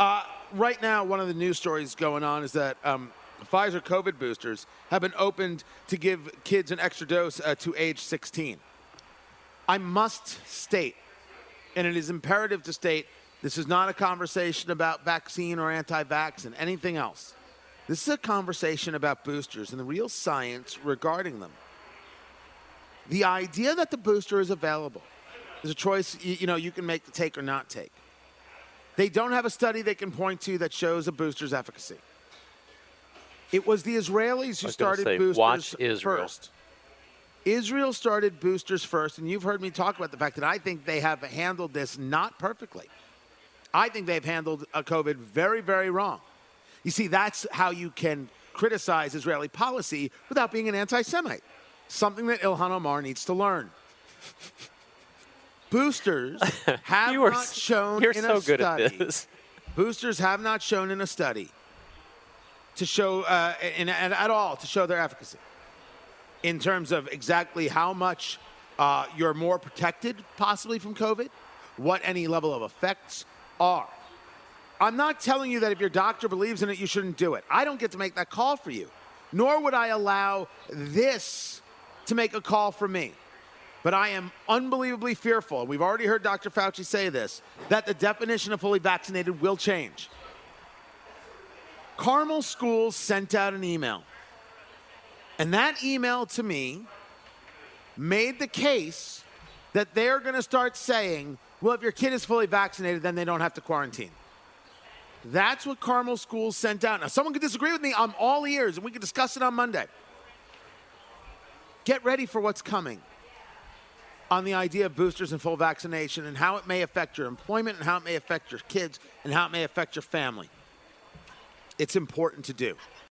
Uh, right now, one of the news stories going on is that um, Pfizer COVID boosters have been opened to give kids an extra dose uh, to age 16. I must state, and it is imperative to state, this is not a conversation about vaccine or anti vax and anything else. This is a conversation about boosters and the real science regarding them. The idea that the booster is available is a choice you, know you can make to take or not take. They don't have a study they can point to that shows a booster's efficacy. It was the Israelis who started say, boosters watch Israel. first. Israel started boosters first, and you've heard me talk about the fact that I think they have handled this not perfectly. I think they've handled a COVID very, very wrong. You see, that's how you can criticize Israeli policy without being an anti Semite, something that Ilhan Omar needs to learn. Boosters have You are not shown you're in so a good at study. this. Boosters have not shown in a study to show uh, in, at, at all to show their efficacy in terms of exactly how much uh, you're more protected possibly from COVID, what any level of effects are. I'm not telling you that if your doctor believes in it, you shouldn't do it. I don't get to make that call for you, nor would I allow this to make a call for me. But I am unbelievably fearful, and we've already heard Dr. Fauci say this, that the definition of fully vaccinated will change. Carmel Schools sent out an email, and that email to me made the case that they're going to start saying, well, if your kid is fully vaccinated, then they don't have to quarantine. That's what Carmel Schools sent out. Now, someone could disagree with me. I'm all ears, and we can discuss it on Monday. Get ready for what's coming on the idea of boosters and full vaccination and how it may affect your employment and how it may affect your kids and how it may affect your family. It's important to do.